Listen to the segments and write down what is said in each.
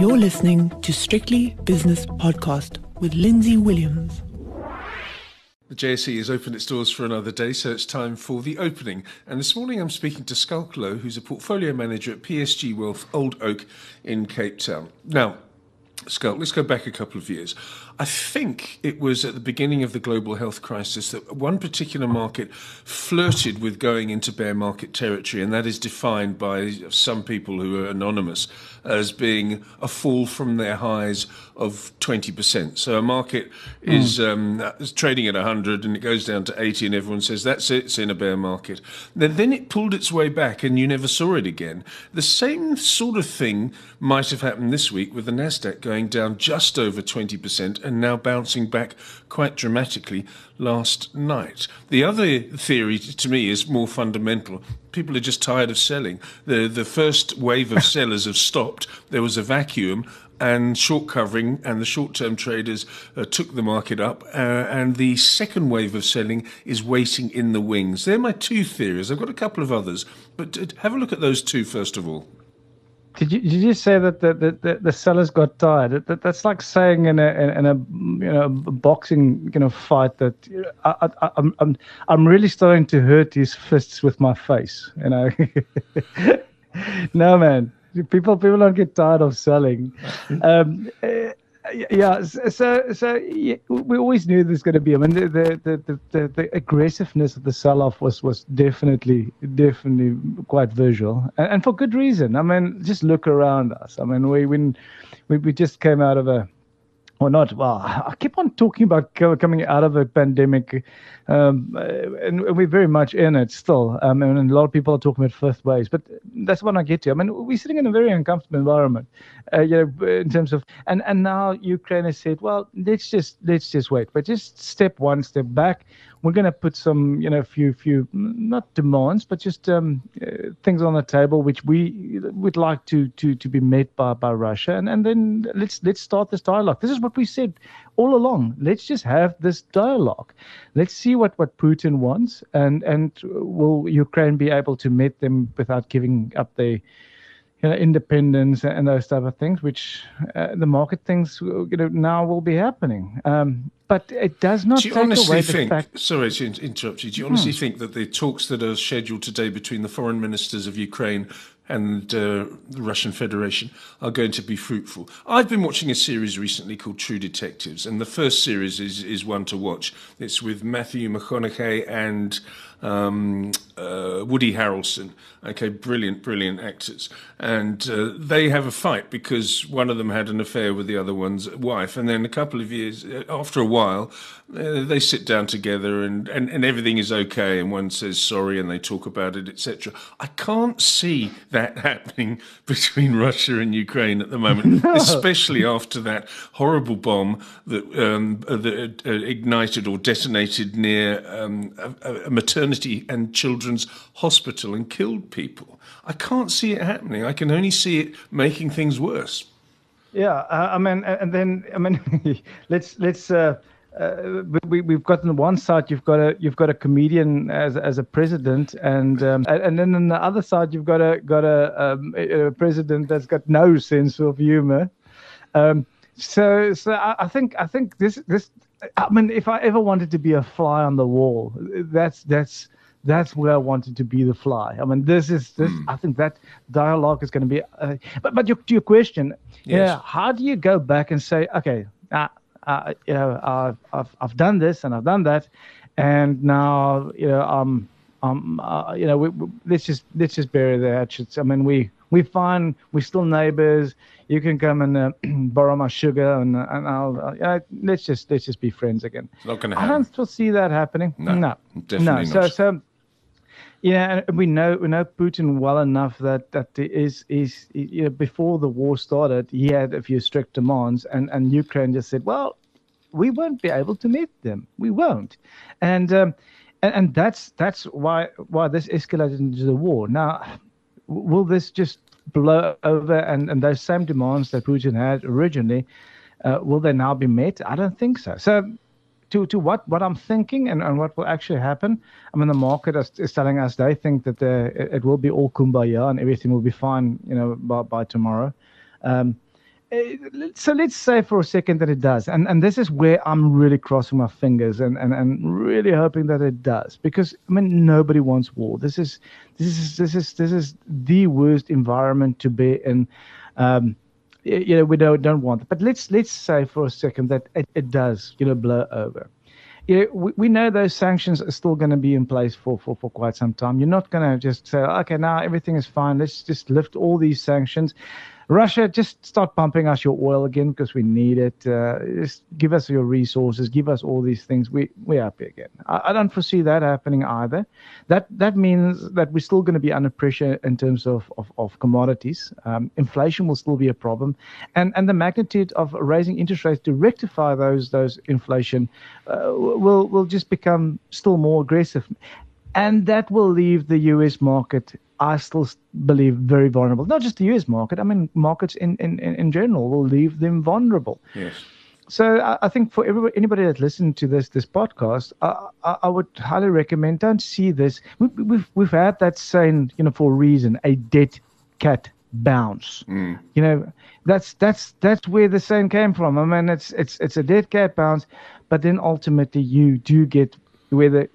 You're listening to Strictly Business Podcast with Lindsay Williams. The JSE has opened its doors for another day, so it's time for the opening. And this morning I'm speaking to Schalk Louw, who's a portfolio manager at PSG Wealth Old Oak in Cape Town. Now, Schalk, let's go back a couple of years. I think it was at the beginning of the global health crisis that one particular market flirted with going into bear market territory, and that is defined by some people who are anonymous as being a fall from their highs of 20%. So a market is, mm. um, is trading at 100 and it goes down to 80, and everyone says that's it, it's in a bear market. Then, then it pulled its way back, and you never saw it again. The same sort of thing might have happened this week with the NASDAQ going down just over 20% and now bouncing back quite dramatically last night. The other theory to me is more fundamental. People are just tired of selling. The, the first wave of sellers have stopped. There was a vacuum and short covering and the short term traders uh, took the market up. Uh, and the second wave of selling is waiting in the wings. They're my two theories. I've got a couple of others, but uh, have a look at those two first of all. Did you, did you say that the, the, the sellers got tired? That, that's like saying in a in a you know boxing you know fight that I, I, I'm I'm I'm really starting to hurt his fists with my face. You know, no man, people people don't get tired of selling. Um, yeah, so so yeah, we always knew there's going to be. I mean, the the, the the the aggressiveness of the sell-off was was definitely definitely quite visual, and, and for good reason. I mean, just look around us. I mean, we when we, we just came out of a or not. Well, I keep on talking about coming out of a pandemic, um, and we're very much in it still. Um, and a lot of people are talking about fifth waves, but that's what I get to. I mean, we're sitting in a very uncomfortable environment, uh, you know, in terms of, and and now Ukraine has said, well, let's just let's just wait, but just step one step back we're going to put some, you know, a few few not demands, but just um, uh, things on the table which we would like to to to be met by by Russia, and and then let's let's start this dialogue. This is what we said all along. Let's just have this dialogue. Let's see what what Putin wants, and and will Ukraine be able to meet them without giving up their you know, independence and those type of things, which uh, the market thinks you know now will be happening. Um, but it does not do you take honestly away think, the fact. Sorry to interrupt you. Do you honestly hmm. think that the talks that are scheduled today between the foreign ministers of Ukraine and uh, the Russian Federation are going to be fruitful. I've been watching a series recently called True Detectives, and the first series is, is one to watch. It's with Matthew McConaughey and um, uh, Woody Harrelson. Okay, brilliant, brilliant actors. And uh, they have a fight because one of them had an affair with the other one's wife. And then a couple of years, uh, after a while, uh, they sit down together and, and, and everything is okay. And one says sorry and they talk about it, etc. I can't see that happening between Russia and Ukraine at the moment, no. especially after that horrible bomb that, um, uh, that uh, ignited or detonated near um, a, a maternity maternity and children's hospital and killed people. I can't see it happening. I can only see it making things worse. Yeah, uh, I mean, and then I mean, let's let's. Uh, uh, we, we've got on one side you've got a you've got a comedian as as a president and um, and then on the other side you've got a got a, um, a president that's got no sense of humor. Um, so so I, I, think I think this this I mean, if I ever wanted to be a fly on the wall, that's that's that's where I wanted to be the fly. I mean, this is this. Mm. I think that dialogue is going to be. Uh, but but your, to your question, yes. yeah, how do you go back and say, okay, uh, uh, you know, I've, I've I've done this and I've done that, and now you know, um, um, uh, you know, we, we, let's just let's just bury the hatchets. I mean, we we fine. We're still neighbors. You can come and uh, borrow my sugar, and uh, and I'll uh, yeah, let's just let's just be friends again. It's not going to happen. I don't see that happening. No, no, definitely no. not. So so. Yeah, we know we know Putin well enough that that is is you know before the war started, he had a few strict demands, and and Ukraine just said, well, we won't be able to meet them. We won't, and um, and, and that's that's why why this escalated into the war. Now, will this just blow over and, and those same demands that Putin had originally, uh, will they now be met? I don't think so. So, to, to what, what I'm thinking and, and what will actually happen, I mean, the market is, is telling us they think that it, it, will be all kumbaya and everything will be fine, you know, by, by tomorrow. Um, so let's say for a second that it does, and and this is where I'm really crossing my fingers and and, and really hoping that it does, because I mean nobody wants war. This is this is this is this is the worst environment to be in. Um, you know we don't don't want it. But let's let's say for a second that it, it does you know blow over. You know, we, we know those sanctions are still going to be in place for, for, for quite some time. You're not going to just say, okay, now everything is fine. Let's just lift all these sanctions. Russia, just start pumping us your oil again because we need it. Uh, just give us your resources, give us all these things. We we're happy again. I, I, don't foresee that happening either. That that means that we're still going to be under pressure in terms of of, of commodities. Um, inflation will still be a problem, and and the magnitude of raising interest rates to rectify those those inflation uh, will will just become still more aggressive, and that will leave the U.S. market I still believe very vulnerable. Not just the US market. I mean, markets in, in, in general will leave them vulnerable. Yes. So I, I think for everybody, anybody that listened to this this podcast, I, I, I would highly recommend don't see this. We, we've we've had that saying, you know, for a reason, a dead cat bounce. Mm. You know, that's that's that's where the saying came from. I mean, it's it's it's a dead cat bounce, but then ultimately you do get where the,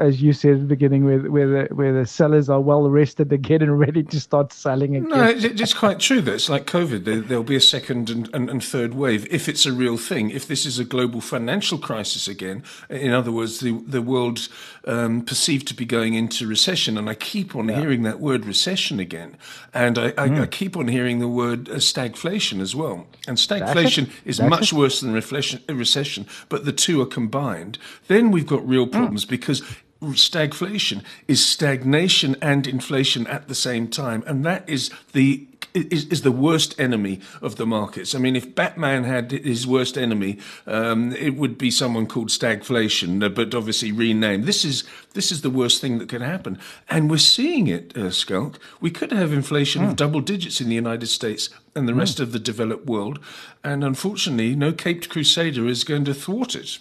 as you said at the beginning, where where the where the sellers are well rested again and ready to start selling again. No, it's quite true that it's like COVID. There, will be a second and, and, and, third wave if it's a real thing. If this is a global financial crisis again, in other words, the the world um, perceived to be going into recession, and I keep on yeah. hearing that word recession again, and I, I, mm. I keep on hearing the word uh, stagflation as well. And stagflation is much worse than reflection, recession, but the two are combined. Then we've got real problems mm. because stagflation is stagnation and inflation at the same time, and that is the is, is the worst enemy of the markets. I mean, if Batman had his worst enemy, um, it would be someone called stagflation, uh, but obviously renamed. This is this is the worst thing that can happen, and we're seeing it, uh, Schalk. We could have inflation mm. of hmm. double digits in the United States and the mm. rest of the developed world, and unfortunately, no Caped Crusader is going to thwart it.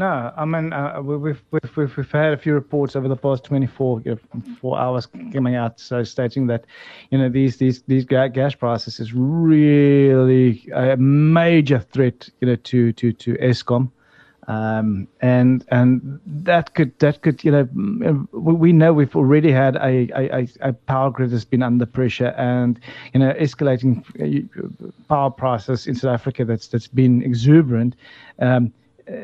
No, I mean uh, we've, we've we've we've had a few reports over the past 24 you know, four hours coming out, so stating that you know these these these gas prices is really a major threat, you know, to to to Eskom. Um, and and that could that could you know we know we've already had a, a, a power grid that's been under pressure and you know escalating power prices in South Africa that's that's been exuberant. Um,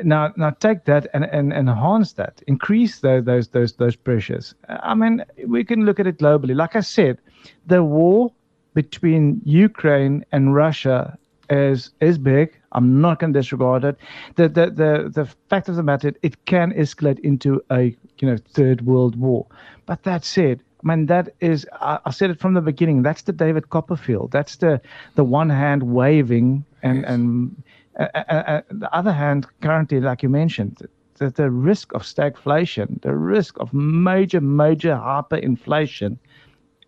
now now take that and, and enhance that increase those those those those pressures i mean we can look at it globally like i said the war between ukraine and russia is is big i'm not going to disregard it the, the the the fact of the matter it can escalate into a you know third world war but that said I mean, that is, I, I said it from the beginning. That's the David Copperfield. That's the, the one hand waving and, yes. and uh, uh, uh, the other hand, currently, like you mentioned, the, the risk of stagflation, the risk of major, major hyperinflation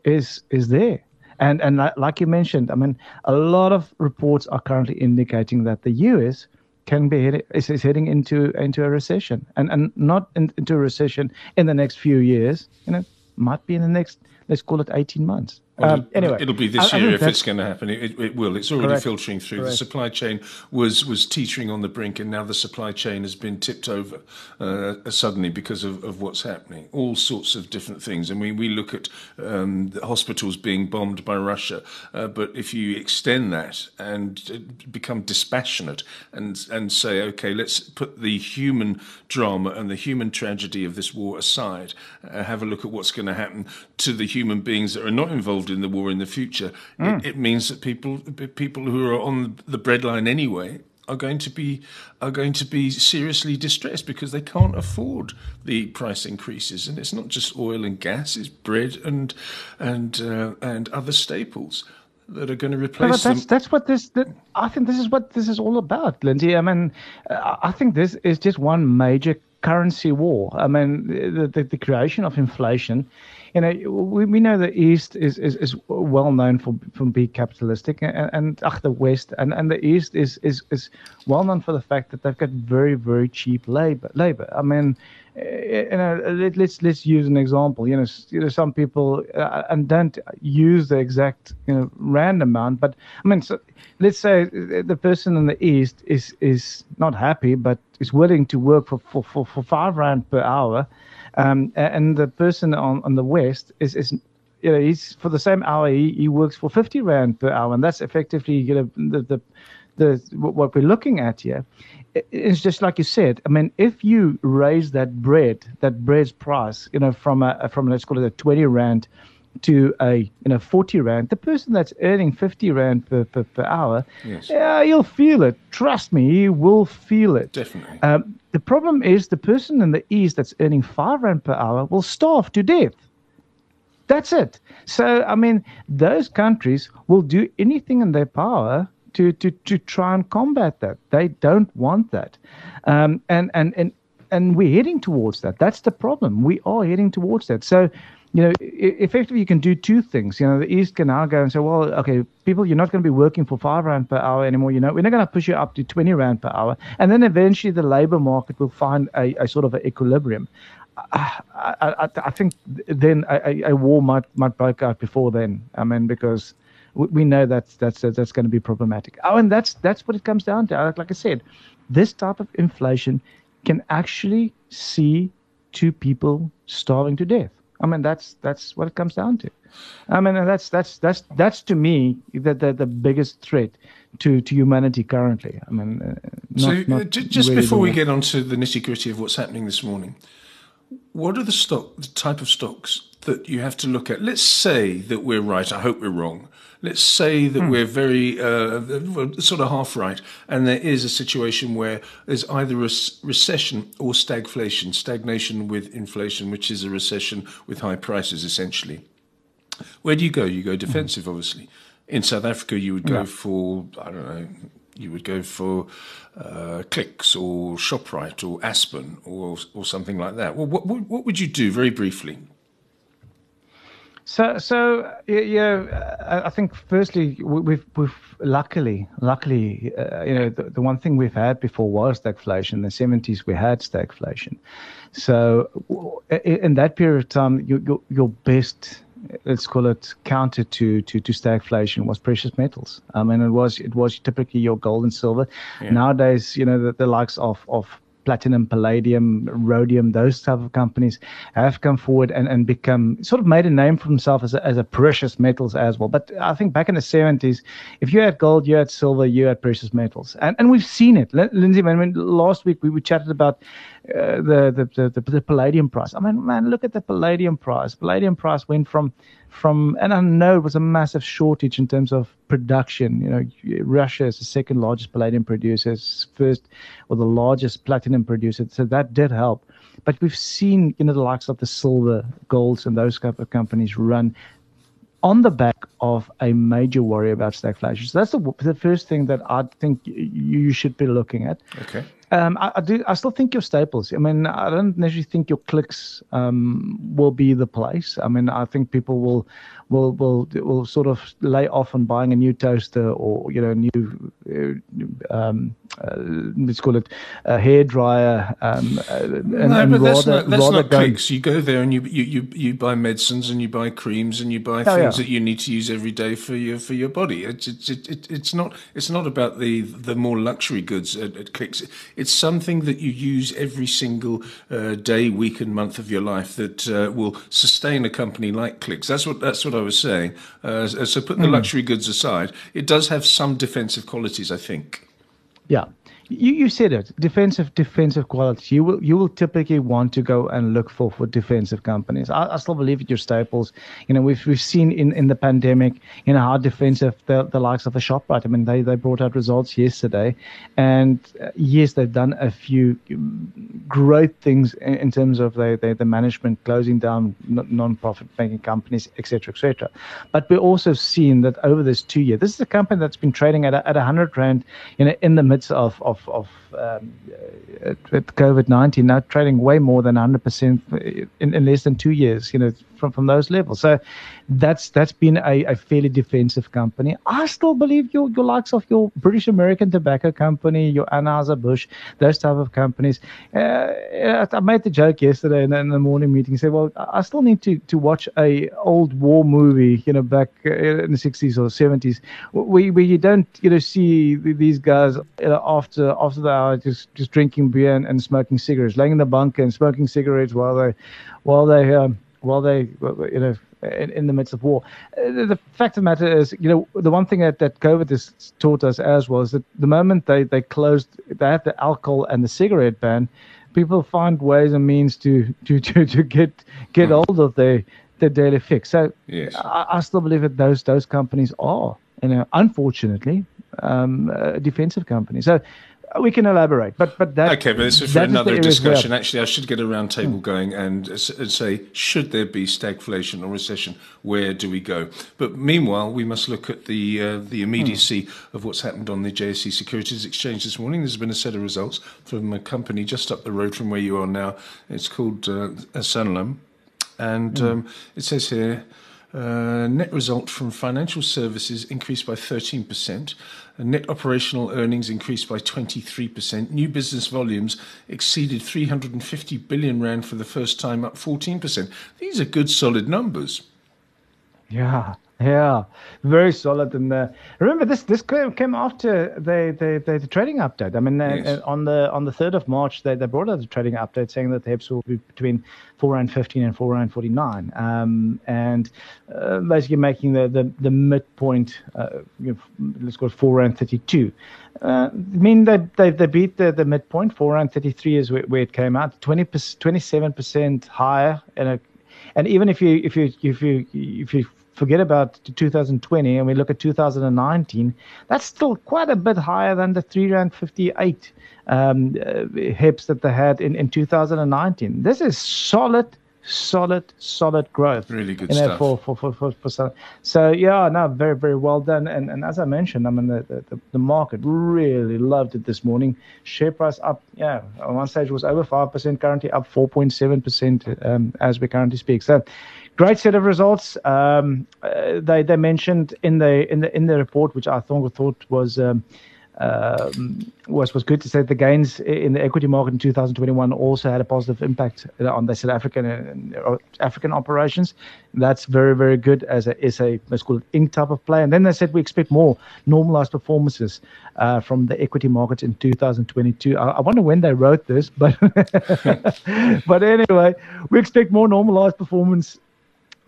is is there. And and like you mentioned, I mean, a lot of reports are currently indicating that the U.S. can be is, is heading into into a recession, and and not in, into a recession in the next few years. You know, might be in the next let's call it 18 months. Um, anyway, it'll be this I, year I if it's going to happen. It, it, will. It's already correct. filtering through. Correct. The supply chain was was teetering on the brink, and now the supply chain has been tipped over uh, suddenly because of, of what's happening. All sorts of different things. I mean, we look at um, hospitals being bombed by Russia, uh, but if you extend that and uh, become dispassionate and and say, okay, let's put the human drama and the human tragedy of this war aside, uh, have a look at what's going to happen to the human beings that are not involved in the war in the future, mm. it, it, means that people people who are on the breadline anyway are going to be are going to be seriously distressed because they can't afford the price increases, and it's not just oil and gas; it's bread and and uh, and other staples that are going to replace no, that's, them. That's what this. That, I think this is what this is all about, Lindsay. I mean, I think this is just one major currency war. I mean, the, the, the creation of inflation you know, we, we know the East is, is, is well known for for being capitalistic, and, and ach, the West and, and the East is, is is well known for the fact that they've got very very cheap labor. Labor. I mean, eh, you know, let, us let's use an example. You know, you know, some people uh, and don't use the exact you know rand amount, but I mean, so let's say the person in the East is is not happy, but is willing to work for for, for, for five rand per hour um, and the person on, on the west is, is you know, he's for the same hour he, he works for 50 rand per hour, and that's effectively you know the the, the what we're looking at here. It's just like you said. I mean, if you raise that bread, that bread's price, you know, from a from let's call it a 20 rand to a you know 40 rand, the person that's earning 50 rand per, per, per hour, yes. yeah, he'll feel it. Trust me, he will feel it. Definitely. Um, the problem is the person in the east that's earning five rand per hour will starve to death. That's it. So I mean, those countries will do anything in their power to to to try and combat that. They don't want that, um, and and and and we're heading towards that. That's the problem. We are heading towards that. So you know, effectively you can do two things. You know, the East can now go and say, well, okay, people, you're not going to be working for five rand per hour anymore. You know, we're not going to push you up to 20 rand per hour. And then eventually the labor market will find a, a sort of an equilibrium. I, I, I, think then a, a, war might might break out before then. I mean, because we, know that's that's that's going to be problematic. Oh, and that's that's what it comes down to. Like I said, this type of inflation can actually see two people starving to death. I mean, that's that's what it comes down to. I mean, that's that's that's that's to me the the, the biggest threat to to humanity currently. I mean, uh, not, so not just really before we get on to the nitty gritty of what's happening this morning, what are the stock the type of stocks that you have to look at? Let's say that we're right. I hope we're wrong. Let's say that hmm. we're very uh, sort of half right, and there is a situation where there's either a recession or stagflation, stagnation with inflation, which is a recession with high prices, essentially. Where do you go? You go hmm. defensive, hmm. obviously. In South Africa, you would go yeah. for I don't know. You would go for uh, Clicks or Shoprite or Aspen or or something like that. Well, what, what, what would you do very briefly? So, so yeah, I think firstly we've we've luckily, luckily, uh, you know, the, the one thing we've had before was stagflation. In the seventies, we had stagflation. So, in that period of time, your your, your best let's call it counter to, to, to stagflation was precious metals. I mean, it was it was typically your gold and silver. Yeah. Nowadays, you know, the, the likes of of platinum, palladium, rhodium, those type of companies have come forward and, and become sort of made a name for themselves as a, as a precious metals as well. But I think back in the 70s, if you had gold, you had silver, you had precious metals. And, and we've seen it. Lindsay, I mean, last week we, we chatted about uh, the, the, the, the palladium price. I mean, man, look at the palladium price. Palladium price went from from, and I know it was a massive shortage in terms of production. You know, Russia is the second largest palladium producer, first or the largest platinum producer, so that did help. But we've seen, you know, the likes of the silver, golds, and those type of companies run on the back of a major worry about stagflation. So that's the, the first thing that I think you should be looking at. Okay. Um, I, I, do. I still think your staples. I mean, I don't necessarily think your clicks um, will be the place. I mean, I think people will will will will sort of lay off on buying a new toaster or you know a new uh, um, uh, let's call it a hair dryer. Um, uh, and, no, and but rather, that's not, that's not clicks. You go there and you, you you you buy medicines and you buy creams and you buy oh, things yeah. that you need to use every day for your for your body. It's it's it, it's not it's not about the the more luxury goods at, at clicks. It's something that you use every single uh, day, week, and month of your life that uh, will sustain a company like Clicks. That's what that's what I was saying. Uh, so put the mm. luxury goods aside, it does have some defensive qualities, I think. Yeah, you, you said it. Defensive defensive quality you will you will typically want to go and look for for defensive companies. I, I still believe it your staples. You know we've we've seen in in the pandemic you know how defensive the, the likes of the shoprite i mean they they brought out results yesterday. And uh, yes they've done a few great things in, in terms of the, the, the management closing down non-profit banking companies etc etc but we're also seeing that over this two year this is a company that's been trading at a, at 100 rand you know in the midst of of, of um, uh, COVID nineteen, now trading way more than hundred percent in, in less than two years. You know, from from those levels. So that's that's been a, a fairly defensive company. I still believe your your likes of your British American Tobacco Company, your Anheuser Busch, those type of companies. Uh, I made the joke yesterday in, in the morning meeting. Say, well, I still need to to watch a old war movie, you know, back in the sixties or seventies, where, where you don't you know see these guys you know, after after the hour just just drinking beer and, and smoking cigarettes, laying in the bunker and smoking cigarettes while they while they um, while they, you know, in, in, the midst of war. Uh, the fact of the matter is, you know, the one thing that, that COVID has taught us as well is that the moment they, they closed, they had the alcohol and the cigarette ban, people find ways and means to to, to, to get get mm. hold of their their daily fix. So yes. I, I, still believe that those those companies are, you know, unfortunately, um, uh, defensive companies. So we can elaborate, but but that okay, but this is for another discussion. Actually, I should get a roundtable going and, and say, should there be stagflation or recession? Where do we go? But meanwhile, we must look at the uh, the immediacy of what's happened on the JSE Securities Exchange this morning. There's been a set of results from a company just up the road from where you are now. It's called uh, Sanlam, and hmm. um, it says here. Uh, net result from financial services increased by 13%. Net operational earnings increased by 23%. New business volumes exceeded 350 billion rand for the first time, up 14%. These are good, solid numbers. Yeah, yeah, very solid. And uh, remember, this this came after the the, the, the trading update. I mean, uh, yes. uh, on the on the third of March, they, they brought out the trading update saying that the HEPS will be between four and fifteen and four and forty nine, um, and uh, basically making the the, the midpoint, uh, you know, let's call it four and thirty two. Uh, I mean, they, they they beat the, the midpoint. Four and thirty three is where, where, it came out. 20 27 percent higher, and and even if you if you if you if you forget about 2020 and we look at 2019, that's still quite a bit higher than the 3 Rand 58 um, uh, HEPS that they had in, in 2019. This is solid, solid, solid growth. Really good you know, stuff. For, for, for, for, for some. So, yeah, no, very, very well done. And, and as I mentioned, I mean, the, the, the market really loved it this morning. Share price up, yeah, on one stage was over 5%, currently up 4.7% um, as we currently speak. So, great set of results. Um, uh, they they mentioned in the in the in the report, which I thought thought was. Um, um, was was good to say the gains in the equity market in 2021 also had a positive impact on the South African uh, African operations. That's very very good as a is a let's call it ink type of play. And then they said we expect more normalized performances uh, from the equity markets in 2022. I, I wonder when they wrote this, but but anyway, we expect more normalized performance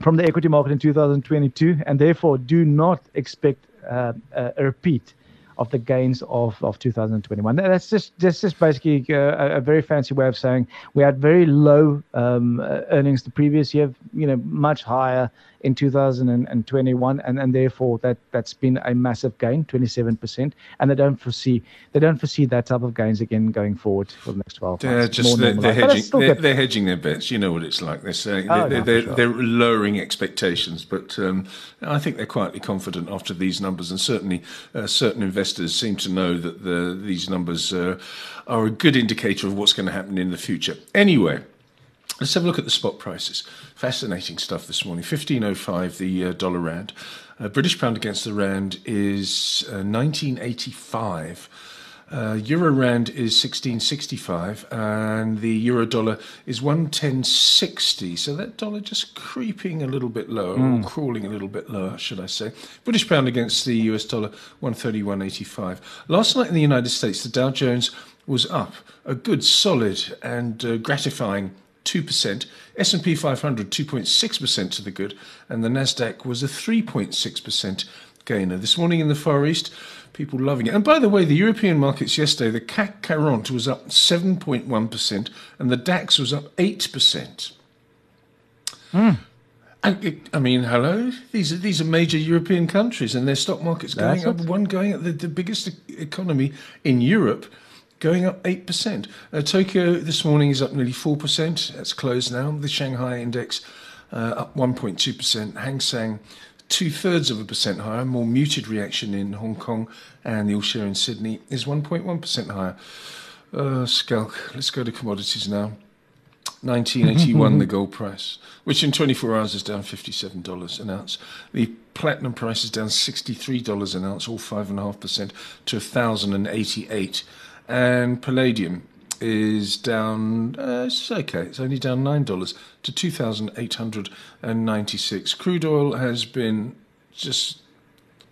from the equity market in 2022, and therefore do not expect uh, a repeat of the gains of, of 2021. That's just that's just basically a, a very fancy way of saying we had very low um, earnings the previous year, you know, much higher in 2021, and, and therefore that that's been a massive gain, 27%. And they don't foresee they don't foresee that type of gains again going forward for the next 12 months. They're just they're, they're hedging they're, they're, hedging their bets. You know what it's like. They're saying oh, they're, no, they're, sure. they're, lowering expectations, but um, I think they're quietly confident after these numbers, and certainly uh, certain investors seem to know that the, these numbers uh, are a good indicator of what's going to happen in the future. Anyway. Let's have a look at the spot prices. Fascinating stuff this morning. 15.05 the uh, dollar rand. Uh, British pound against the rand is uh, 1985. Uh, euro rand is 1665 and the euro dollar is 110.60 so that dollar just creeping a little bit lower mm. or crawling a little bit lower should i say british pound against the us dollar 131.85 last night in the united states the dow jones was up a good solid and uh, gratifying 2%, S&P 500 2.6% to the good, and the Nasdaq was a 3.6% gainer. This morning in the Far East, people loving it. And by the way, the European markets yesterday, the CAC 40 was up 7.1% and the DAX was up 8%. Mm. I, I, mean, hello. These are these are major European countries, and their stock markets going That's up. It. One going at the, the biggest economy in Europe, going up 8%. Uh, Tokyo this morning is up nearly 4%. That's closed now. The Shanghai index uh, up 1.2%. Hang Seng two thirds of a percent higher. More muted reaction in Hong Kong, and the all share in Sydney is 1.1% higher. Uh, Schalk, let's go to commodities now. 1981 the gold price, which in 24 hours is down $57 an ounce. The platinum price is down $63 an ounce, all 5.5% to 1,088. And palladium is down, uh, it's okay, it's only down $9 to 2,896. Crude oil has been just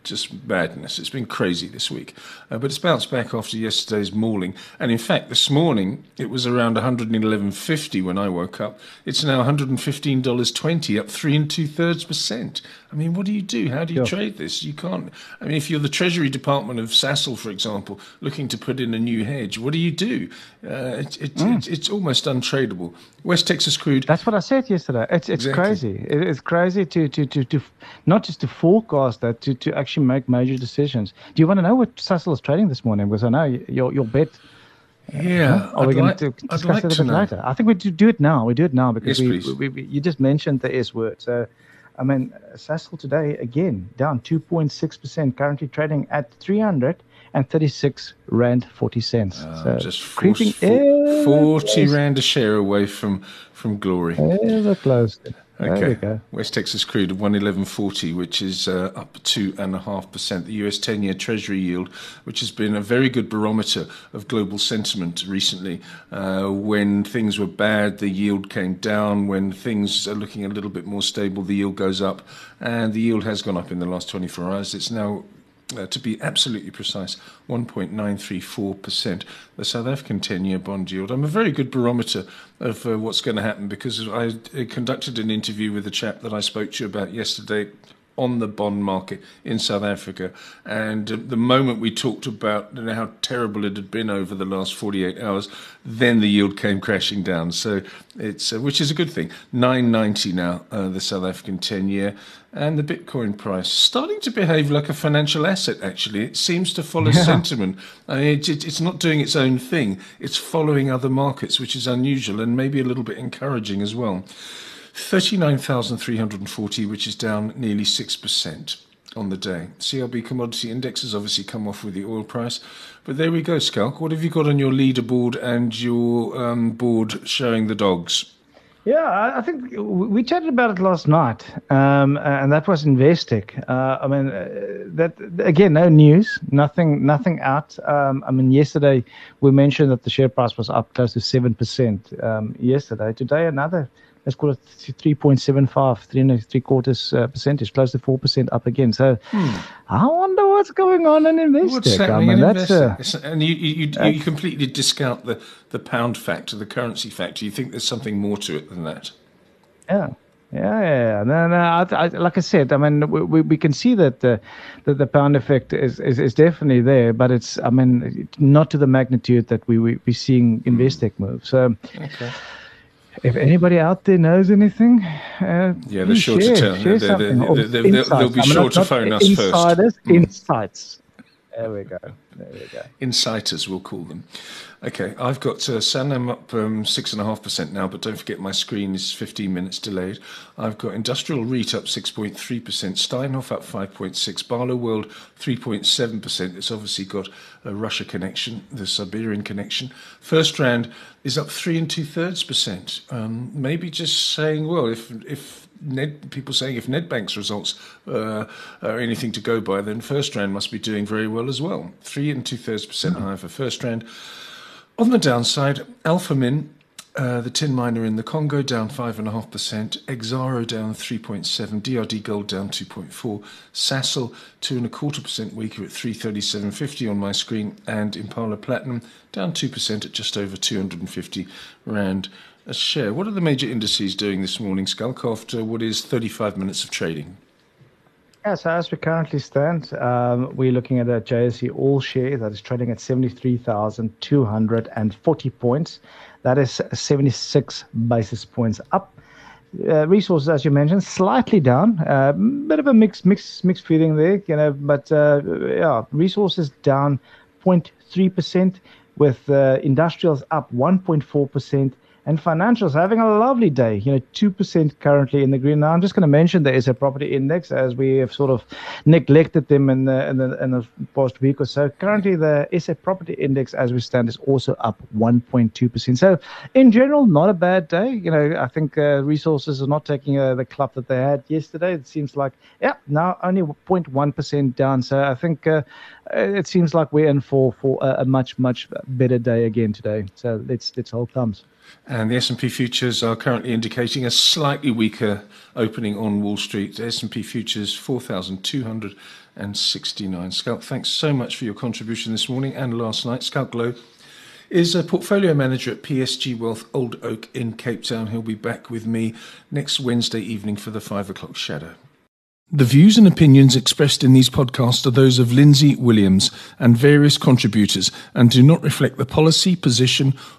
just madness. It's been crazy this week, uh, but it's bounced back after yesterday's mauling. And in fact, this morning it was around 111.50 when I woke up. It's now 115.20, up three and two thirds percent. I mean, what do you do? How do you trade this? You can't. I mean, if you're the Treasury Department of Sasol, for example, looking to put in a new hedge, what do you do? Uh, it, it, mm. it, it's almost untradeable. West Texas crude. That's what I said yesterday. It's it's exactly. crazy. it's crazy to, to, to, to not just to forecast that, to, to actually make major decisions. Do you want to know what Sasol is trading this morning? Because I know your your bet. Yeah, uh, are we going to discuss like it a bit later? I think we do it now. We do it now because yes, we, we, we, you just mentioned the S word. So I mean, Sasol today again down 2.6%, currently trading at 336 rand 40 cents. Uh, so just creeping 40, 40 rand a share away from from glory. Ever close. Okay. West Texas crude 111.40, which is uh, up two and a half percent. The U.S. ten-year Treasury yield, which has been a very good barometer of global sentiment recently. Uh, when things were bad, the yield came down. When things are looking a little bit more stable, the yield goes up, and the yield has gone up in the last 24 hours. It's now uh, to be absolutely precise, 1.934%, the South African 10 year bond yield. I'm a very good barometer of uh, what's going to happen because I conducted an interview with a chap that I spoke to you about yesterday on the bond market in South Africa. And uh, the moment we talked about you know, how terrible it had been over the last 48 hours, then the yield came crashing down. So it's uh, which is a good thing. 990 now, uh, the South African 10 year, and the Bitcoin price starting to behave like a financial asset. Actually, it seems to follow yeah. sentiment. I mean, it, it, it's not doing its own thing. It's following other markets, which is unusual and maybe a little bit encouraging as well. 39,340, which is down nearly 6% on the day. CRB commodity index has obviously come off with the oil price. But there we go, Schalk. What have you got on your leaderboard and your um, board showing the dogs? Yeah, I think we chatted about it last night, um, and that was Investec. Uh, I mean, uh, that again, no news, nothing, nothing out. Um, I mean, yesterday we mentioned that the share price was up close to seven percent um, yesterday. Today, another let's call it 3.75, three and three quarters uh, percentage, close to 4% up again. So hmm. I wonder what's going on in Investec. What's happening I mean, in Investec? Uh, and you, you, you, you completely discount the, the pound factor, the currency factor. You think there's something more to it than that? Yeah. Yeah, yeah, no, no. I, I, like I said, I mean, we, we can see that the, that the pound effect is, is, is definitely there, but it's, I mean, not to the magnitude that we we we're seeing Investec move. So, okay if anybody out there knows anything, uh, yeah, they're sure share, to tell. Share they're, they're, they're, they'll, be sure to phone us insiders, first. Insights. There we go. There we go. Inciters, we'll call them. Okay, I've got uh, Sanlam up um, six and a half percent now, but don't forget my screen is 15 minutes delayed. I've got Industrial REIT up 6.3 percent, Steinhoff up 5.6, Barloworld 3.7 percent. It's obviously got a Russia connection, the Siberian connection. FirstRand is up three and two thirds percent. Um, maybe just saying, well, if if Ned, people saying if Nedbank's results uh, are anything to go by, then First FirstRand must be doing very well as well. Three and two thirds percent higher for First FirstRand. On the downside, Alphamin, uh, the tin miner in the Congo, down 5.5%, Exxaro down 3.7, DRD Gold down 2.4, Sasol two and a quarter percent weaker at 337.50 on my screen, and Impala Platinum down 2% at just over 250 Rand a share. What are the major indices doing this morning, Schalk, after what is 35 minutes of trading? Yeah, so as we currently stand, um, we're looking at a JSE All Share that is trading at 73,240 points. That is 76 basis points up. Uh, resources, as you mentioned, slightly down. A uh, bit of a mixed, mixed, mixed feeling there, you know. But uh, yeah, resources down 0.3 percent, with uh, industrials up 1.4 percent And financials having a lovely day, you know, 2% currently in the green. Now, I'm just going to mention the SA Property Index as we have sort of neglected them in the, in the, in the past week or so. Currently, the SA Property Index, as we stand, is also up 1.2%. So, in general, not a bad day. You know, I think uh, resources are not taking uh, the club that they had yesterday. It seems like, yeah, now only 0.1% down. So, I think uh, it seems like we're in for, for a, a much, much better day again today. So, let's, let's hold thumbs. And the S&P futures are currently indicating a slightly weaker opening on Wall Street. S&P futures 4,269. Schalk, thanks so much for your contribution this morning and last night. Schalk Louw is a portfolio manager at PSG Wealth Old Oak in Cape Town. He'll be back with me next Wednesday evening for the 5 o'clock shadow. The views and opinions expressed in these podcasts are those of Lindsay Williams and various contributors and do not reflect the policy, position,